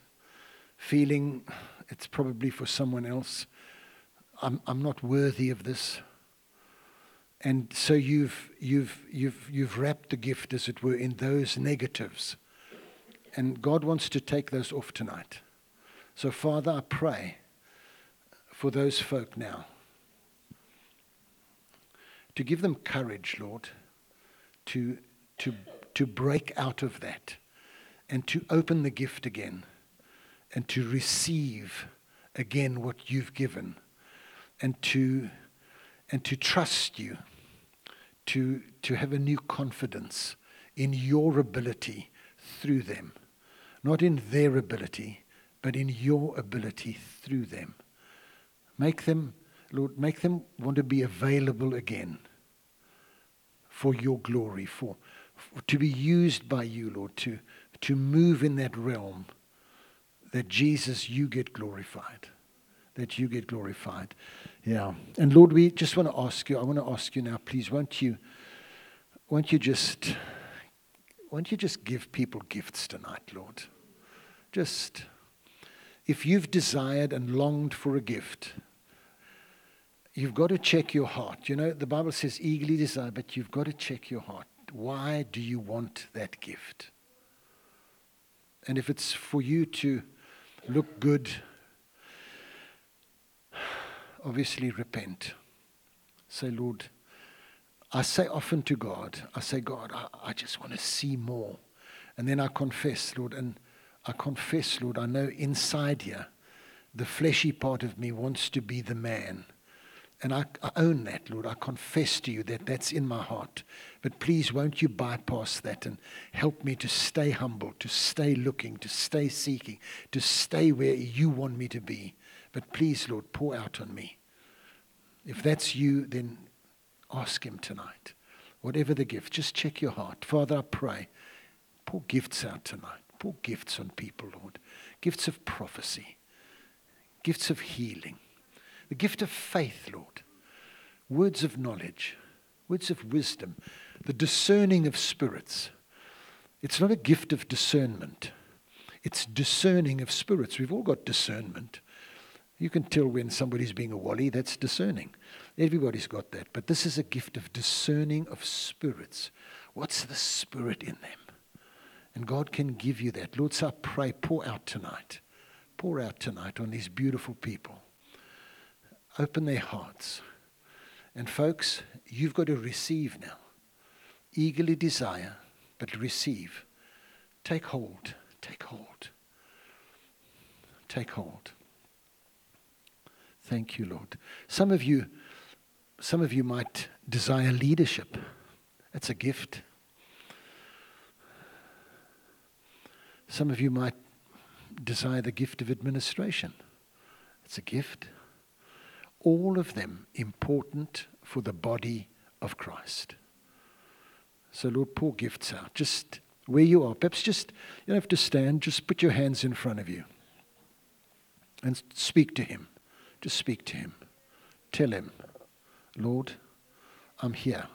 feeling it's probably for someone else. I'm, I'm not worthy of this. And so you've, you've, you've, you've wrapped the gift, as it were, in those negatives. And God wants to take those off tonight. So, Father, I pray for those folk now to give them courage, Lord, to, to, to break out of that and to open the gift again and to receive again what you've given and to, and to trust you to, to have a new confidence in your ability through them. Not in their ability, but in your ability through them. Make them, Lord, make them want to be available again for your glory, for, for to be used by you, Lord, to, to move in that realm that Jesus, you get glorified. That you get glorified. Yeah. And Lord, we just want to ask you, I want to ask you now, please, won't you, won't you just, won't you just give people gifts tonight, Lord? Just, if you've desired and longed for a gift, you've got to check your heart. You know, the Bible says eagerly desire, but you've got to check your heart. Why do you want that gift? And if it's for you to look good obviously repent. Say, Lord, I say often to God, I say, God, I, I just want to see more. And then I confess, Lord, and I confess, Lord, I know inside here, the fleshy part of me wants to be the man. And I, I, own that, Lord. I confess to you that that's in my heart. But please, won't you bypass that and help me to stay humble, to stay looking, to stay seeking, to stay where you want me to be. But please, Lord, pour out on me. If that's you, then ask Him tonight. Whatever the gift, just check your heart. Father, I pray, pour gifts out tonight. Pour gifts on people, Lord. Gifts of prophecy, gifts of healing, the gift of faith, Lord. Words of knowledge, words of wisdom, the discerning of spirits. It's not a gift of discernment. It's discerning of spirits. We've all got discernment. You can tell when somebody's being a wally, that's discerning. Everybody's got that. But this is a gift of discerning of spirits. What's the spirit in them? And God can give you that. Lord, so I pray, pour out tonight. Pour out tonight on these beautiful people. Open their hearts. And folks, you've got to receive now. eagerly desire, but receive. Take hold. Take hold. Take hold. Thank you, Lord. Some of you, some of you might desire leadership. It's a gift. Some of you might desire the gift of administration. It's a gift. All of them important for the body of Christ. So, Lord, pour gifts out. Just where you are. Perhaps just, you don't have to stand, just put your hands in front of you and speak to Him. Just speak to Him. Tell Him, Lord, I'm here.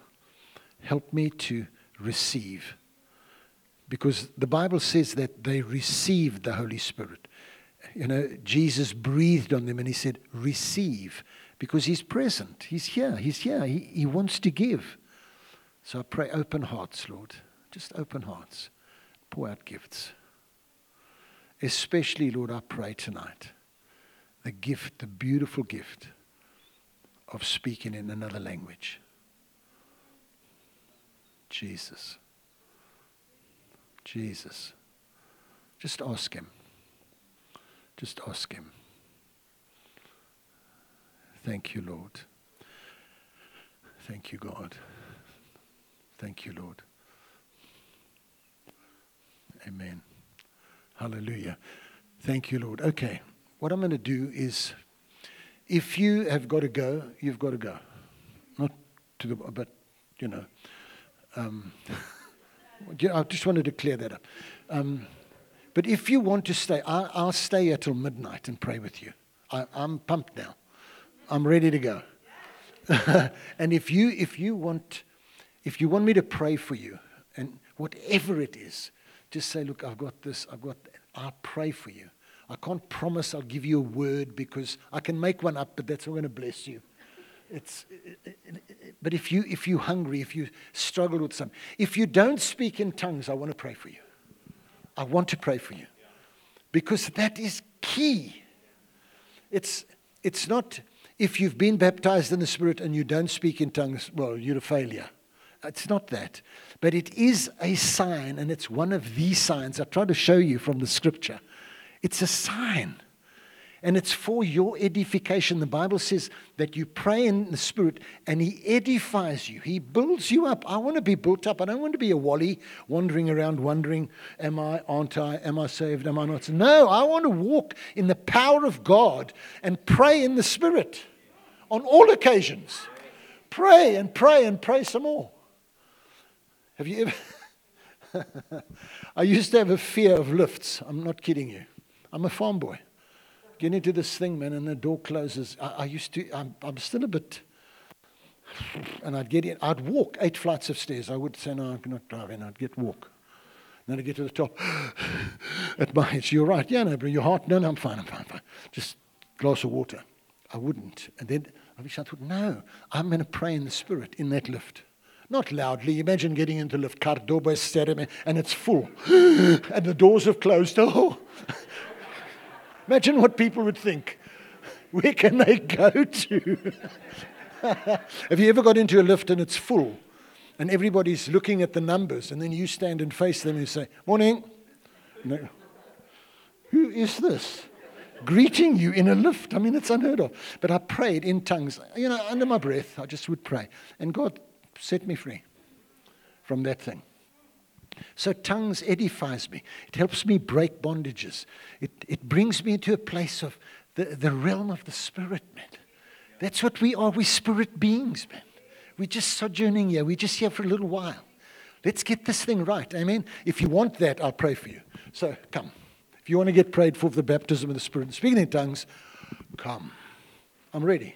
Help me to receive. Because the Bible says that they received the Holy Spirit. You know, Jesus breathed on them and He said, Receive. Because He's present. He's here. He's here. He, he wants to give. So I pray, open hearts, Lord. Just open hearts. Pour out gifts. Especially, Lord, I pray tonight the gift, the beautiful gift of speaking in another language. Jesus. Jesus. Just ask Him. Just ask Him. Thank you, Lord. Thank you, God. Thank you, Lord. Amen. Hallelujah. Thank you, Lord. Okay, what I'm going to do is if you have got to go, you've got to go. Not to the, but, you know. Um, I just wanted to clear that up. Um, but if you want to stay, I, will stay here till midnight and pray with you. I, I'm pumped now. I'm ready to go. and if you, if you want if you want me to pray for you, and whatever it is, just say, Look, I've got this, I've got that. I'll pray for you. I can't promise I'll give you a word because I can make one up, but that's not going to bless you. It's, but if, you, if you're hungry, if you struggle with something, if you don't speak in tongues, I want to pray for you. I want to pray for you because that is key. It's, it's not if you've been baptized in the Spirit and you don't speak in tongues, well, you're a failure. It's not that. But it is a sign, and it's one of the signs. I try to show you from the scripture. It's a sign. And it's for your edification. The Bible says that you pray in the Spirit and He edifies you. He builds you up. I want to be built up. I don't want to be a wally wandering around wondering, Am I, aren't I, am I saved, am I not? No, I want to walk in the power of God and pray in the Spirit on all occasions. Pray and pray and pray some more. Have you ever? I used to have a fear of lifts. I'm not kidding you. I'm a farm boy. Get into this thing, man, and the door closes. I, I used to, I'm, I'm, still a bit, and I'd get in, I'd walk eight flights of stairs. I would say, no, I'm not driving. I'd get walk. Then I'd get to the top. At my age, you're right. Yeah, no, but your heart, no, no, I'm fine, I'm fine, I'm fine. Just glass of water. I wouldn't. And then I wish I thought, no, I'm going to pray in the spirit in that lift. Not loudly. Imagine getting into lift Cardoba and it's full. and the doors have closed. Oh. Imagine what people would think. Where can they go to? Have you ever got into a lift and it's full and everybody's looking at the numbers and then you stand and face them and say, Morning. No. Who is this? Greeting you in a lift. I mean, it's unheard of. But I prayed in tongues, you know, under my breath. I just would pray. And God set me free from that thing. So tongues edifies me. It helps me break bondages. It, it brings me into a place of the, the realm of the spirit, man. That's what we are. We're spirit beings, man. We're just sojourning here. We're just here for a little while. Let's get this thing right. Amen. If you want that, I'll pray for you. So come. If you want to get prayed for for the baptism of the Spirit and speaking in tongues, come. I'm ready.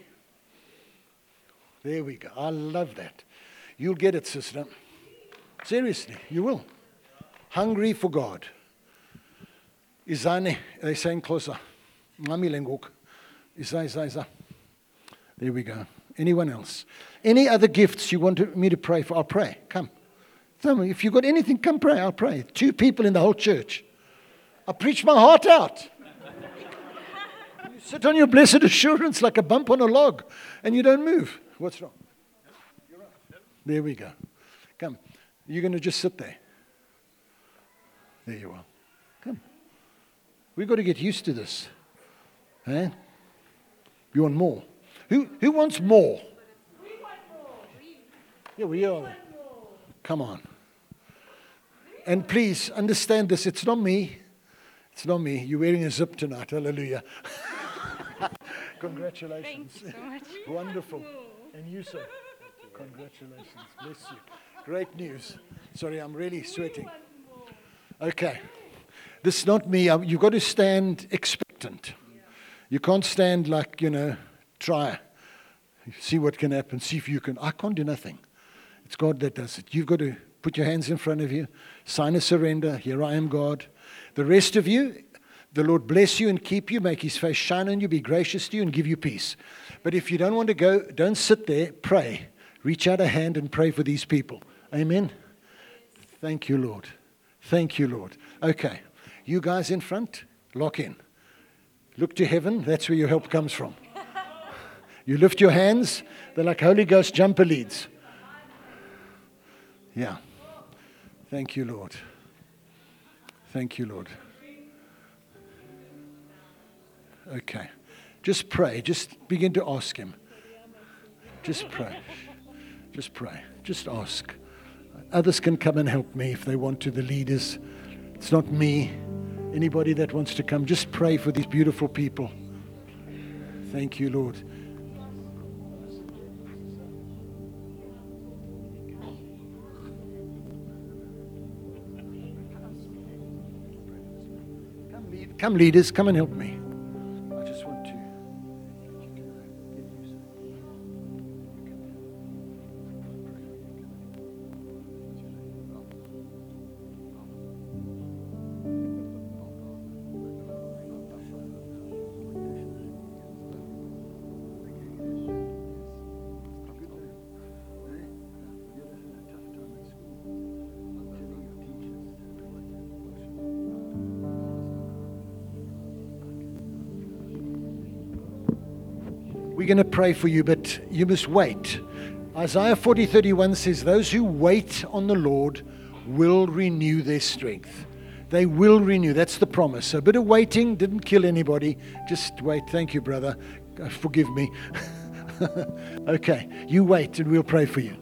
There we go. I love that. You'll get it, sister. Seriously, you will. Hungry for God. Izane, eh, they saying closer. Mami lengok. Isa, isa, isa. There we go. Anyone else? Any other gifts you want me to pray for? I'll pray. Come. Tell me, if you've got anything, come pray. I'll pray. Two people in the whole church. I preach my heart out. you sit on your blessed assurance like a bump on a log and you don't move. What's wrong? There we go. Come. You're going to just sit there. There you are. Come. We've got to get used to this. Eh? You want more? Who, who wants more? Yeah, we are. Come on. And please understand this. It's not me. It's not me. You're wearing a zip tonight. Hallelujah. Congratulations. Thank you so much. Wonderful. And you, sir. Congratulations. Bless you. Great news. Sorry, I'm really sweating. Okay. This is not me. Um, You've got to stand expectant. You can't stand like, you know, try. See what can happen. See if you can. I can't do nothing. It's God that does it. You've got to put your hands in front of you, sign a surrender. Here I am, God. The rest of you, the Lord bless you and keep you, make his face shine on you, be gracious to you, and give you peace. But if you don't want to go, don't sit there, pray. Reach out a hand and pray for these people. Amen. Thank you, Lord. Thank you, Lord. Okay. You guys in front, lock in. Look to heaven, that's where your help comes from. You lift your hands, they're like Holy Ghost jumper leads. Yeah. Thank you, Lord. Thank you, Lord. Okay. Just pray. Just begin to ask Him. Just pray. Just pray. Just ask. Others can come and help me if they want to, the leaders. It's not me. Anybody that wants to come, just pray for these beautiful people. Thank you, Lord. Come, leaders, come and help me. Going to pray for you, but you must wait. Isaiah 40 31 says, Those who wait on the Lord will renew their strength. They will renew. That's the promise. So a bit of waiting didn't kill anybody. Just wait. Thank you, brother. Uh, Forgive me. okay, you wait and we'll pray for you.